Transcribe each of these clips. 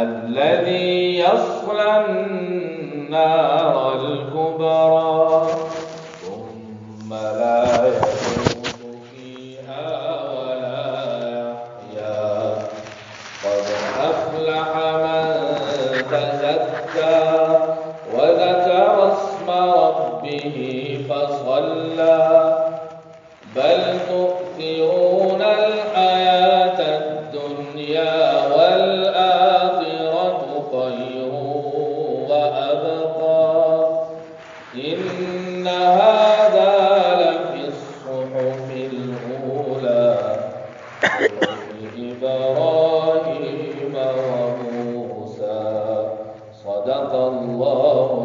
الذي يصلى النار الكبرى ثم لا يموت فيها ولا يحيا. قد أفلح من تزكى وذكر اسم ربه إبراهيم وموسى. صدق الله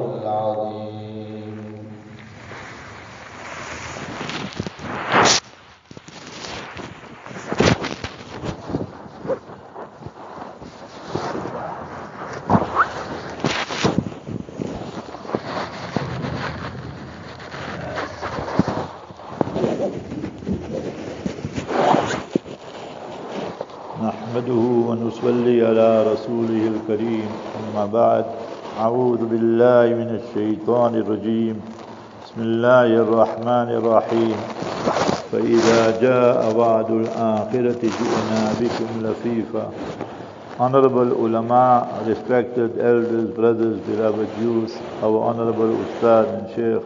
بعد أعوذ بالله من الشيطان الرجيم بسم الله الرحمن الرحيم فإذا جاء وعد الآخرة جئنا بكم لفيفا Honorable ulama, respected elders, brothers, beloved youth, our honorable Ustad and Sheikh,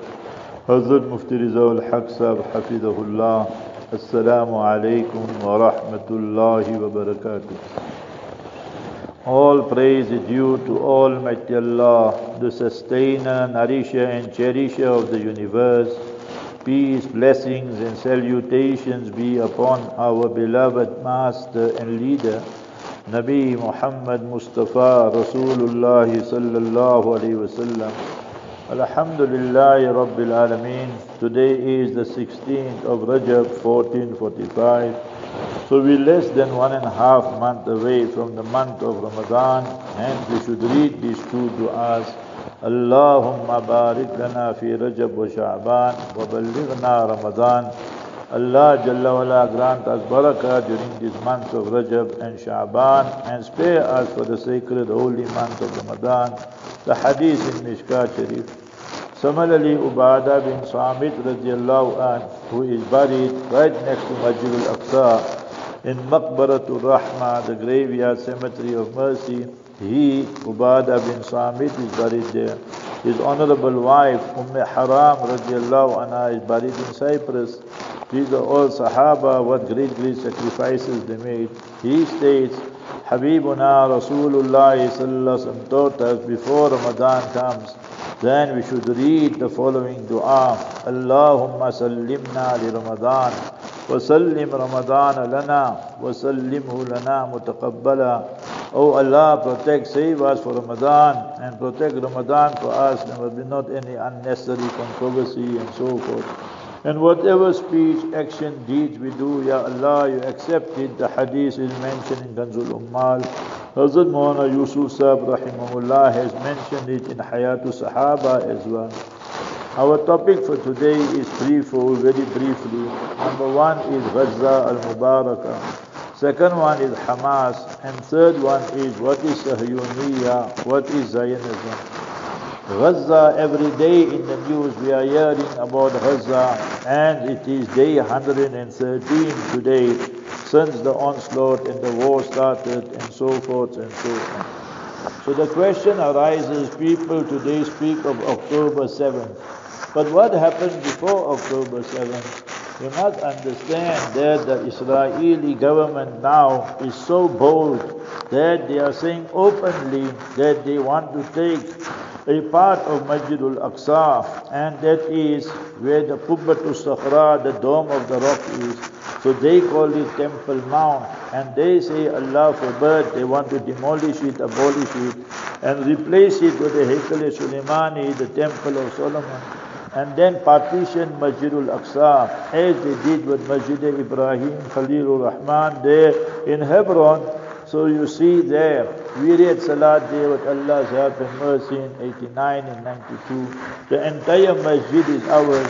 Hazrat Mufti Rizal Haq Sahib, Hafidahullah, Assalamu alaikum wa rahmatullahi wa barakatuh. All praise is due to Almighty Allah, the sustainer, nourisher and cherisher of the universe. Peace, blessings and salutations be upon our beloved Master and Leader, Nabi Muhammad Mustafa Rasulullah sallallahu alayhi wasallam. Alhamdulillah Rabbil Alameen. Today is the 16th of Rajab 1445. So we're less than one and a half month away from the month of Ramadan and we should read these two du'as. Allahumma barik lana fi Rajab wa Sha'ban wa ballighna Ramadan. Allah Jalla wala grant us barakah during these months of Rajab and Sha'ban and spare us for the sacred holy month of Ramadan. The hadith in Mishkat Sharif. Similarly, Ubadah bin Samit radiallahu an, who is buried right next to Masjid al-Aqsa in Maqbaratul Rahma, the graveyard cemetery of mercy, he, Ubadah bin Samit, is buried there. His honorable wife, Umm Haram radiallahu anha, is buried in Cyprus. These are all Sahaba, what great, great sacrifices they made. He states, Habibuna Rasulullah sallallahu taught us before Ramadan comes, then we should read the following dua. Allahumma sallimna li Ramadan. وسلم رمضان لنا وسلمه لنا متقبلا Oh Allah, protect, save us for Ramadan and protect Ramadan for us and there will be not any unnecessary controversy and so forth. And whatever speech, action, deeds we do, Ya Allah, you accept it. The hadith is mentioned in Kanzul Ummal. Hazrat Maulana Yusuf Sahib Rahimahullah has mentioned it in Hayatu Sahaba as well. Our topic for today is threefold, very briefly. Number one is Gaza al-Mubarakah. Second one is Hamas. And third one is what is Sahyuniya, what is Zionism. Gaza, every day in the news we are hearing about Gaza and it is day 113 today since the onslaught and the war started and so forth and so on. So the question arises, people today speak of October 7th. But what happened before October 7th? You must understand that the Israeli government now is so bold that they are saying openly that they want to take a part of Masjid al-Aqsa and that is where the Qubbatul Sakhra, the dome of the rock is. So they call it Temple Mount and they say Allah forbid, they want to demolish it, abolish it and replace it with the Haikal Sulaimani, the Temple of Solomon and then partition Masjid al-Aqsa as they did with Masjid Ibrahim Khalilur Rahman there in Hebron. So you see there, we read Salat there with Allah's help and mercy in 89 and 92. The entire masjid is ours.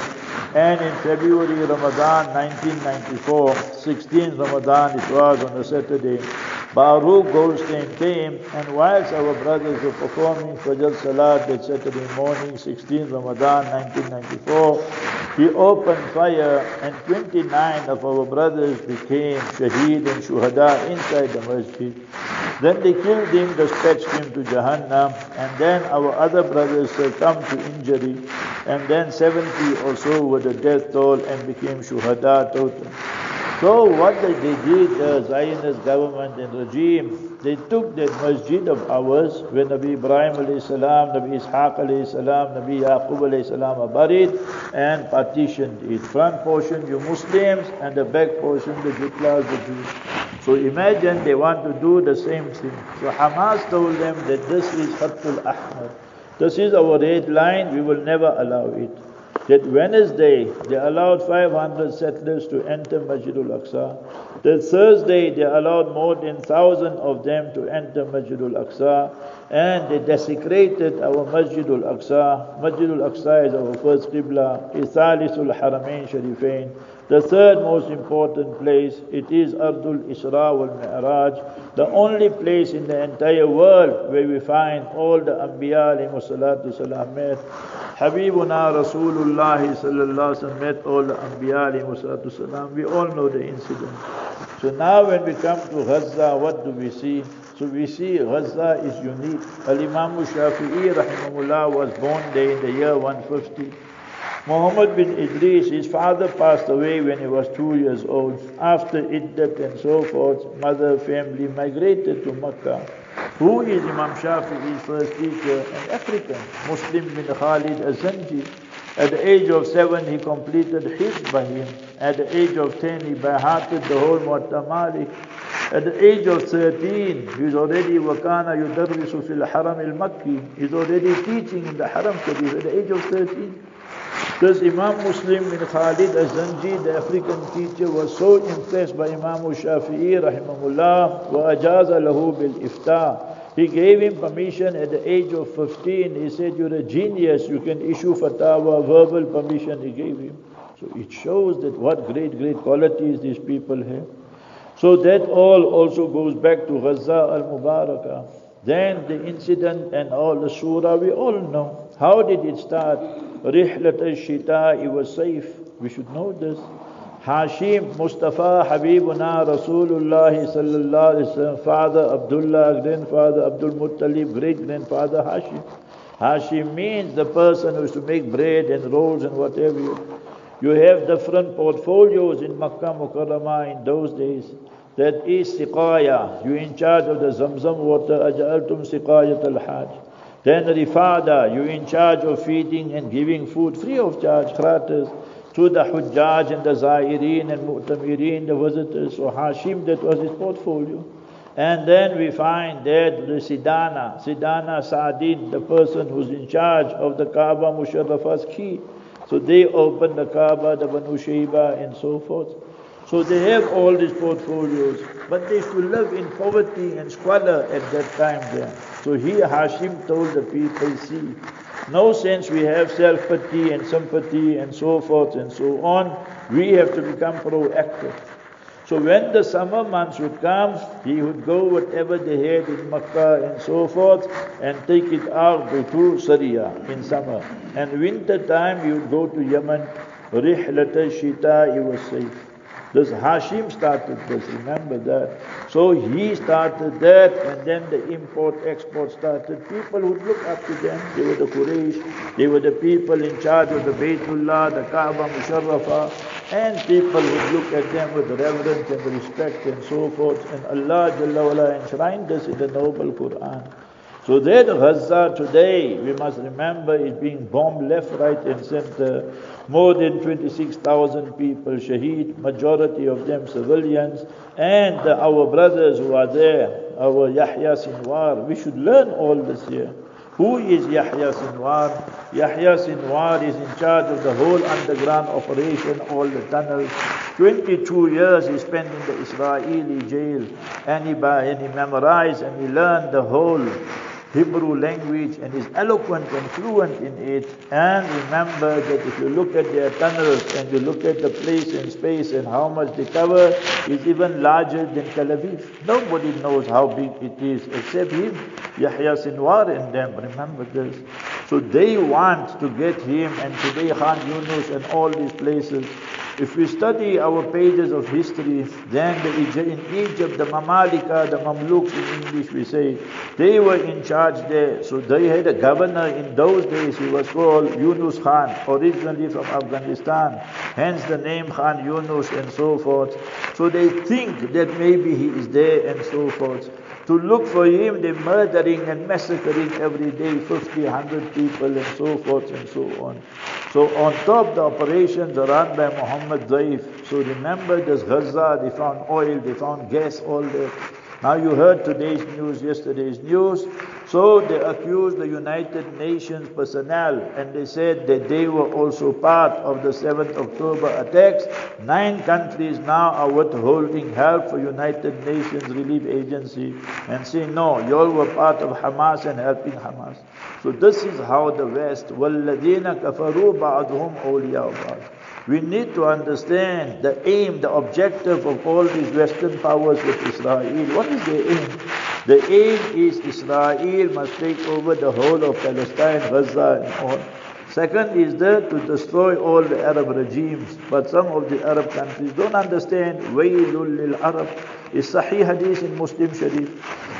And in February, Ramadan 1994, 16th Ramadan, it was on a Saturday, Baruch Goldstein came, and whilst our brothers were performing Fajr Salat that Saturday morning, 16 Ramadan 1994, he opened fire, and 29 of our brothers became shaheed and shuhada inside the masjid. Then they killed him, dispatched him to Jahannam, and then our other brothers succumbed to injury, and then 70 or so were the death toll and became shuhada total. So what they did, the Zionist government and regime, they took that masjid of ours when Nabi Ibrahim alayhi salam, Nabi Ishaq salam, Nabi Yaqub salam are buried and partitioned it. Front portion you Muslims and the back portion the Jutlas, the Jews. So imagine they want to do the same thing. So Hamas told them that this is Khatul Ahmar. This is our red line, we will never allow it that Wednesday they allowed 500 settlers to enter Masjidul Aqsa. That Thursday they allowed more than 1,000 of them to enter Masjidul Aqsa. And they desecrated our Masjidul Aqsa. Masjidul Aqsa is our first Qibla, is Thalisul Haramain Sharifain. The third most important place, it is Ardul Isra wal Mi'raj, the only place in the entire world where we find all the Anbiya alayhi salam met. Habibuna Rasulullah sallallahu met all the Anbiya alayhi salam. We all know the incident. So now when we come to Gaza, what do we see? So we see Gaza is unique. Al-Imam Shafi'i rahimahullah was born there in the year 150. Muhammad bin Idris, his father passed away when he was two years old. After Iddat and so forth, mother, family migrated to Makkah. Who is Imam Shafi'i's first teacher? An African, Muslim bin Khalid Azanji. At the age of seven, he completed Hizb by him. At the age of ten, he by-hearted the whole Muatta. At the age of 13, he's already wakana yudarrisu fil haram al-Makki. He's already teaching in the Haram Sharif at the age of 13. Because Imam Muslim bin Khalid al-Zanji, the African teacher, was so impressed by Imam Shafi'i rahimahullah wa ajaza lahu bil ifta. He gave him permission at the age of 15. He said, you're a genius, you can issue fatwa, verbal permission he gave him. So it shows that what great, great qualities these people have. So that all also goes back to Gaza al-Mubarakah. Then the incident and all the surah we all know. How did it start? Al-Shita'i was safe. We should know this. Hashim, Mustafa, Habibuna, Rasulullah sallallahu alaihi wasallam, father Abdullah, grandfather Abdul Muttalib, great grandfather Hashim. Hashim means the person who is to make bread and rolls and whatever. You have different portfolios in Makkah Mukarramah in those days. That is siqaya. You're in charge of the Zamzam water. Aja'altum siqayat al-hajj. Then rifada. You're in charge of feeding and giving food free of charge, gratis, to the hujjaj and the zairin and mu'tamirin, the visitors. or Hashim, that was his portfolio. And then we find that the Sidana, Sidana Sa'adin, the person who's in charge of the Kaaba Musharrafa's key. So they open the Kaaba, the Banu Shayba and so forth. So they have all these portfolios, but they should live in poverty and squalor at that time there. So here Hashim told the people, see, no sense we have self-pity and sympathy and so forth and so on. We have to become proactive. So when the summer months would come, he would go whatever they had in Makkah and so forth and take it out to Syria in summer. And winter time he would go to Yemen. He was safe. This Hashim started this, remember that. So he started that, and then the import-export started. People would look up to them. They were the Quraysh, they were the people in charge of the Baytullah, the Kaaba Musharrafa, and people would look at them with reverence and respect and so forth. And Allah Jalla enshrined us in the noble Quran. So that Gaza today, we must remember, is being bombed left, right and center. More than 26,000 people shaheed, majority of them civilians. And our brothers who are there, our Yahya Sinwar, we should learn all this here. Who is Yahya Sinwar? Yahya Sinwar is in charge of the whole underground operation, all the tunnels. 22 years he spent in the Israeli jail and he, and he memorized and he learned the whole Hebrew language and is eloquent and fluent in it. And remember that if you look at their tunnels and you look at the place and space and how much they cover, is even larger than Tel Aviv. Nobody knows how big it is except him, Yahya Sinwar and them. Remember this. So they want to get him and today Khan Yunus and all these places. If we study our pages of history, then the, in Egypt, the Mamalika, the Mamluks in English we say, they were in charge there. So they had a governor in those days who was called Yunus Khan, originally from Afghanistan. Hence the name Khan Yunus and so forth. So they think that maybe he is there and so forth. To look for him, they're murdering and massacring every day 50, 100 people and so forth and so on. So on top the operations are run by Muhammad Zaif. So remember this Gaza, they found oil, they found gas, all that. Now you heard today's news, yesterday's news. So they accused the United Nations personnel and they said that they were also part of the 7th October attacks. Nine countries now are withholding help for United Nations Relief Agency and say, no, you all were part of Hamas and helping Hamas. So this is how the West, وَالَّذِينَ كَفَرُوا بَعْضُهُمْ أَوْلِيَاءُ بَعْضٍ we need to understand the aim, the objective of all these Western powers with Israel. What is the aim? The aim is Israel must take over the whole of Palestine, Gaza and all. Second is there to destroy all the Arab regimes. But some of the Arab countries don't understand. Lil Arab is Sahih Hadith in Muslim Sharif.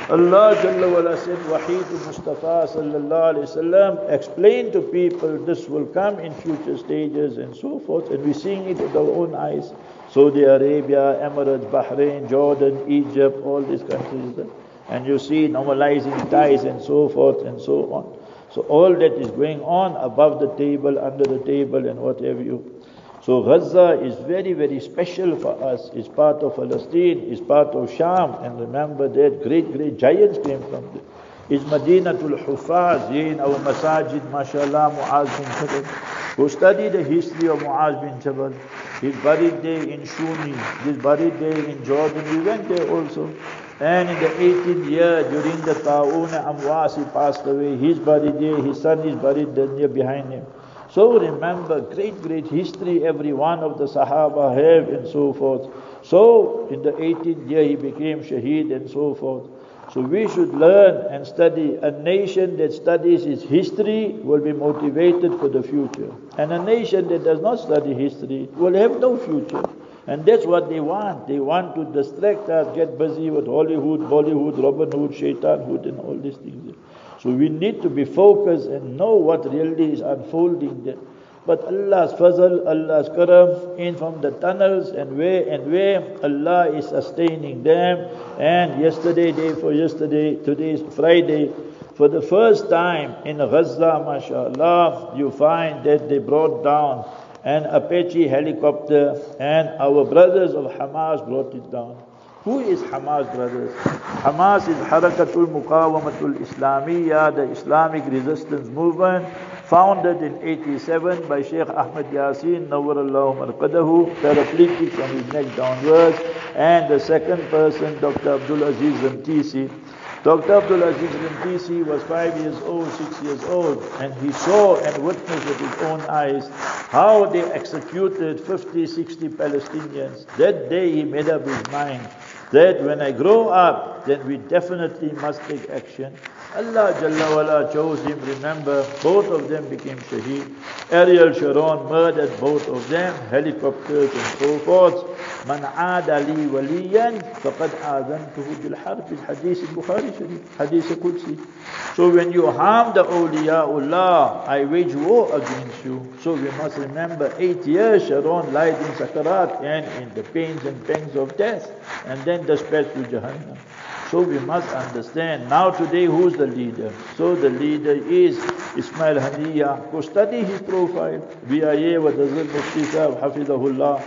Allah Jalla wala said, Waheed Mustafa sallallahu alayhi wasallam explain to people this will come in future stages and so forth. And we're seeing it with our own eyes. Saudi Arabia, Emirates, Bahrain, Jordan, Egypt, all these countries. And you see normalizing ties and so forth and so on. So all that is going on above the table, under the table and whatever you. So Gaza is very, very special for us. It's part of Palestine, it's part of Sham. And remember that great, great giants came from there. It's Madinatul Hufaz, in our masajid, mashallah, Muaz bin Jabal. Go study the history of Muaz bin Jabal. He's buried there in Shuni. He's buried there in Jordan. We went there also. And in the 18th year, during the Ta'un Amwas, he passed away. He's buried there. His son is buried there behind him. So remember, great, great history every one of the Sahaba have and so forth. So in the 18th year he became Shaheed and so forth. So we should learn and study. A nation that studies its history will be motivated for the future. And a nation that does not study history will have no future. And that's what they want. They want to distract us, get busy with Hollywood, Bollywood, Robin Hood, Shaitanhood and all these things. So we need to be focused and know what really is unfolding there. But Allah's fazl, Allah's karam, in from the tunnels and where and where Allah is sustaining them. And yesterday, day for yesterday, today is Friday. For the first time in Gaza, mashallah, you find that they brought down an Apache helicopter and our brothers of Hamas brought it down. Who is Hamas, brothers? Hamas is Harakatul Muqawamatul Islamiyya, the Islamic resistance movement, founded in 87 by Sheikh Ahmed Yasin, Nawwarallahu Marqadahu, paraplegic from his neck downwards, and the second person, Dr. Abdul Aziz Rantisi. Dr. Abdul Aziz Rantisi was five years old, six years old, and he saw and witnessed with his own eyes how they executed 50, 60 Palestinians. That day he made up his mind that when I grow up, then we definitely must take action. Allah Jalla wala chose him. Remember, both of them became shaheed. Ariel Sharon murdered both of them, helicopters and so forth. من عاد لي وليا فقد آذنته بالحرب الحديث البخاري شريف حديث قدسي So when you harm the awliyaullah, I wage war against you. So we must remember eight years Sharon lied in Sakarat and in the pains and pangs of death and then dispatched to Jahannam. So we must understand. Now today who's the leader? So the leader is Ismail Haniya. Go study his profile. BIA wa Dazil Mufti Sahib, Hafidahullah,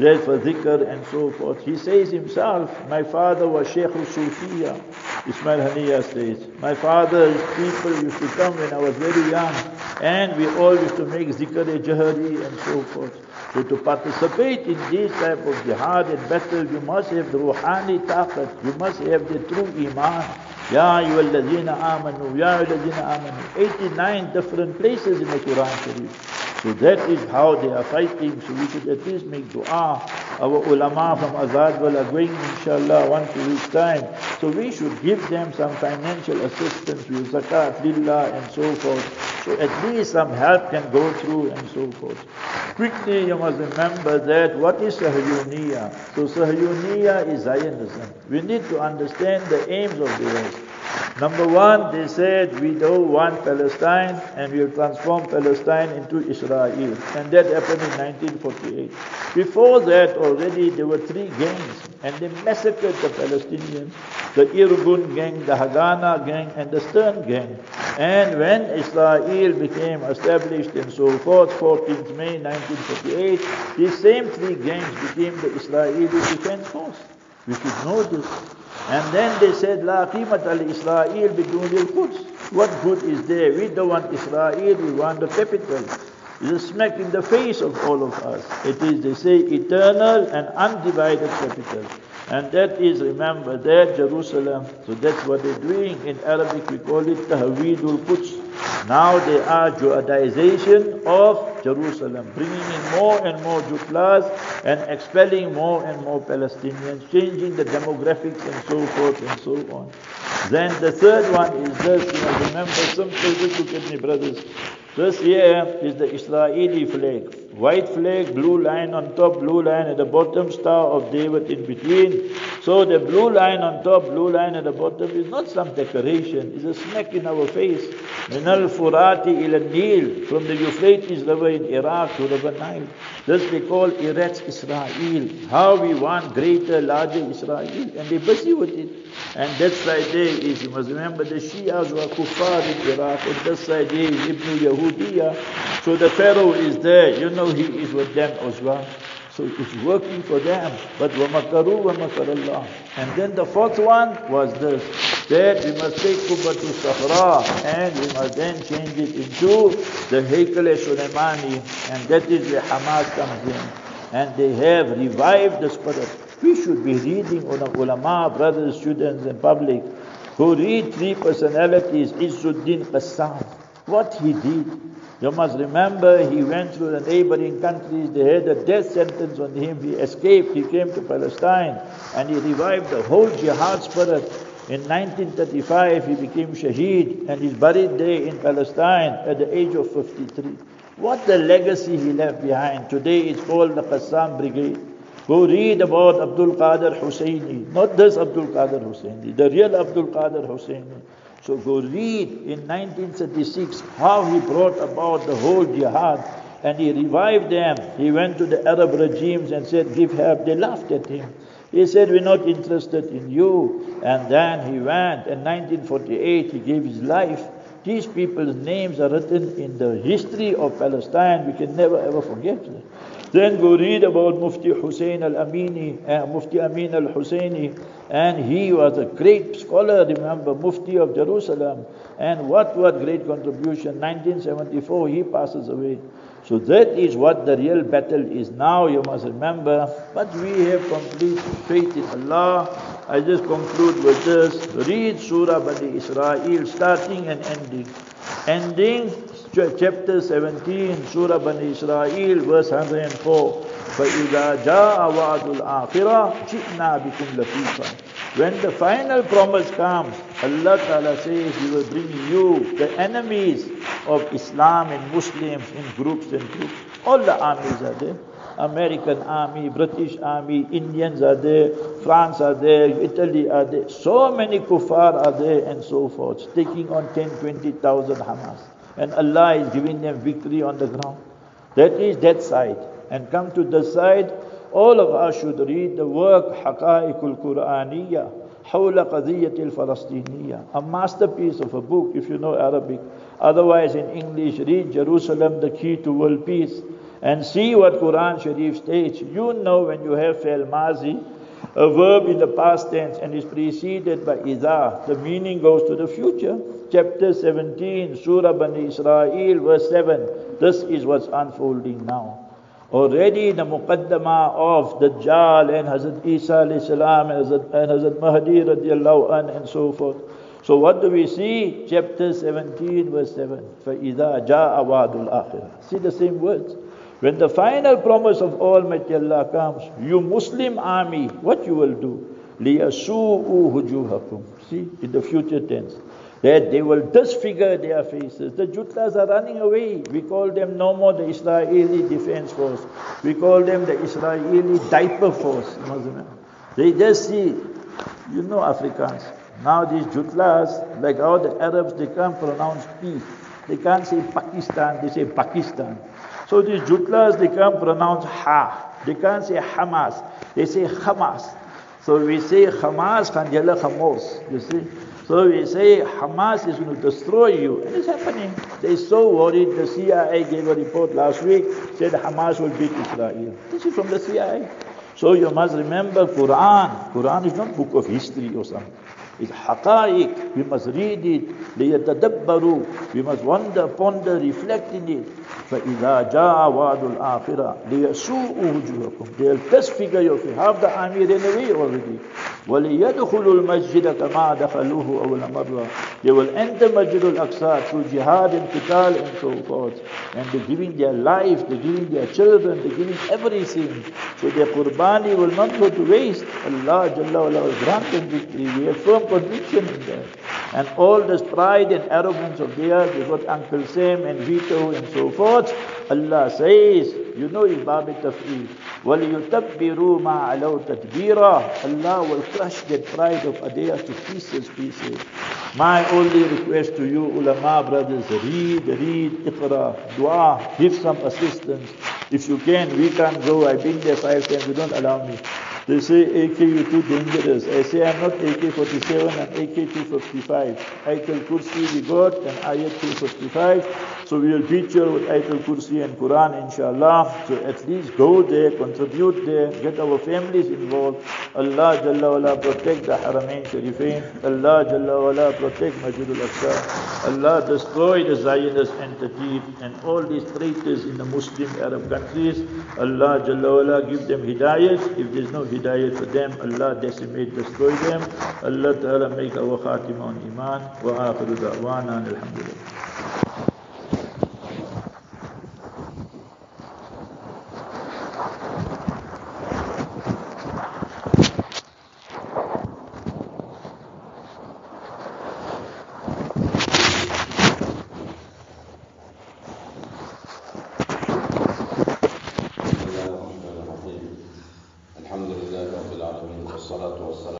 read for dhikr and so forth. He says himself, my father was Sheikh Sufiya. Ismail Haniya says, my father's people used to come when I was very young and we all used to make zikr-e-jahari and so forth. So to participate in this type of jihad and battle, you must have the ruhani taqat, you must have the true iman. Ya ayyuhalladhina amanu, Ya ayyuhalladhina amanu. 89 different places in the Quran Sharif. So that is how they are fighting. So we should at least make dua. Our ulama from Azaadville are going inshallah one two weeks time. So we should give them some financial assistance with zakat, lillah and so forth. So at least some help can go through and so forth. Quickly you must remember that what is Sahyuniya? So Sahyuniya is Zionism. We need to understand the aims of the West. Number one, they said we don't want Palestine and we'll transform Palestine into Israel. And that happened in 1948. Before that, already there were three gangs and they massacred the Palestinians the Irgun gang, the Haganah gang, and the Stern gang. And when Israel became established and so forth, 14th May 1948, these same three gangs became the Israeli Defense Force. We should know this. And then they said, La qimat al Israel bidun al Quds. What good is there? We don't want Israel, we want the capital. It's a smack in the face of all of us. It is, they say, eternal and undivided capital. And that is, remember, that Jerusalem. So that's what they're doing. In Arabic, we call it Tahweedul Quds. Now they are Judaization of Jerusalem, bringing in more and more Jutlas and expelling more and more Palestinians, changing the demographics and so forth and so on. Then the third one is this, you know, remember, some just look at me, brothers. This here is the Israeli flag. White flag, blue line on top, blue line at the bottom, Star of David in between. So the blue line on top, blue line at the bottom is not some decoration. It's a smack in our face. Min al-Furati ila Nil, from the Euphrates River in Iraq to River Nile. This they call Eretz Israel. How we want greater, larger Israel. And they're busy with it. And that side there is, you must remember, the Shias were kuffar in Iraq, and that side there is Ibn Yahudiya. So the Pharaoh is there, you know know He is with them as well. So it's working for them. But وَمَكَرُوا وَمَكَرَ اللَّهُ And then the fourth one was this. That we must take Qubbat al-Sahra and we must then change it into the Haykal Sulaimani. and that is where Hamas comes in. And they have revived the spirit. We should be reading on ulama, brothers, students and public who read three personalities, Izzuddin Qassam what he did. You must remember he went through the neighboring countries, they had a death sentence on him, he escaped, he came to Palestine, and he revived the whole jihad spirit. In 1935 he became shaheed and he's buried there in Palestine at the age of 53. What the legacy he left behind. Today it's called the Qassam Brigade. Go read about Abdul Qadir Husseini, not this Abdul Qadir Husseini, the real Abdul Qadir Husseini. So go read in 1936 how he brought about the whole jihad and he revived them. He went to the Arab regimes and said, give help. They laughed at him. He said, we're not interested in you. And then he went. In 1948, he gave his life. These people's names are written in the history of Palestine. We can never ever forget them. Then go read about Mufti Hussein al-Amini, uh, Mufti Amin al-Husseini, and he was a great scholar, remember, Mufti of Jerusalem. And what what great contribution, 1974 he passes away. So that is what the real battle is now, you must remember. But we have complete faith in Allah. I just conclude with this. Read Surah Bani Israel, starting and ending. Ending chapter 17, Surah Bani Israel, verse 104. فَإِذَا جَاءَ وَعْدُ الْآخِرَةِ جِئْنَا بِكُمْ لَفِيفًا When the final promise comes, Allah Ta'ala says, He will bring you, the enemies of Islam and Muslims in groups and groups. All the armies are there. American army, British army, Indians are there, France are there, Italy are there. So many kuffar are there and so forth, taking on 10, 20,000 Hamas and Allah is giving them victory on the ground. That is that side. And come to decide, all of us should read the work Haqa'iqul Qur'aniyya, Hawla Qadiyatil Falastiniyya, a masterpiece of a book if you know Arabic. Otherwise, in English, read Jerusalem, the key to world peace, and see what Quran Sharif states. You know when you have Fail Mazi, a verb in the past tense and is preceded by idha, the meaning goes to the future. Chapter 17, Surah Bani Israel, verse 7. This is what's unfolding now. Already the muqaddamah of Dajjal and Hazrat Isa salam and Hazrat, and Hazrat Mahdi radiallahu an and so forth. So what do we see? Chapter 17, verse 7. فَإِذَا جَاءَ وَعْدُ الْآخِرَةِ See the same words. When the final promise of Almighty Allah comes, you Muslim army, what you will do? لِيَسُوءُوا هُجُوهَكُمْ See, in the future tense. That they will disfigure their faces. The Jutlas are running away. We call them no more the Israeli Defense Force. We call them the Israeli Diaper Force. They just see, you know Africans. Now these Jutlas, like all the Arabs, they can't pronounce P. They can't say Pakistan, they say Pakistan. So these Jutlas, they can't pronounce Ha. They can't say Hamas, they say Hamas. So we say Hamas, Khanjala Hamos, you see. So we say Hamas is going to destroy you. And it's happening. They're so worried. The CIA gave a report last week, said Hamas will beat Israel. This is from the CIA. So you must remember Quran. Quran is not book of history or something. Haqa'iq. We must read it. لِيَتَدَبَّرُوا We must wonder, ponder, reflect in it. فَإِذَا جَاءَ وَعْدُ الْآخِرَةِ لِيَسُوءُ وُجُوهَكُم They'll disfigure your face. Half the army ran away already. وَلِيَدْخُلُوا الْمَسْجِدَ كَمَا دَخَلُوهُ أَوَّلَ مَرَّةٍ They will enter Masjid al-Aqsa through jihad and qital and so forth. And they're giving their life, they're giving their children, they're giving everything. So their qurbani will not go to waste. Allah Jalla will grant them victory. We have position in there, And all this pride and arrogance of theirs, you got Uncle Sam and veto and so forth. Allah says, you know in Bab Taf'eel, وَلْيُتَبِّرُوا مَا عَلَوْ تَتْبِيرًا Allah will crush the pride of Adiyah to pieces, pieces. My only request to you, ulama brothers, read, read, iqra, dua, give some assistance. If you can, we can go. I've been there five times, you don't allow me. They say AK, you're too dangerous. I say I'm not AK-47, I'm AK-255. Ayatul Kursi we got and Ayat 255. So we will feature with Ayatul Kursi and Quran inshallah. So at least go there, contribute there, get our families involved. Allah Jalla wala protect the Haramain Sharifain. Allah Jalla wala protect Masjidul Aqsa. Allah destroy the Zionist entity and all these traitors in the Muslim Arab countries. Allah Jalla give them hidayat. If there's no hidayat for them, Allah decimate, destroy them. Allah Ta'ala make our khatima on iman. Wa akhiru da'wana alhamdulillah.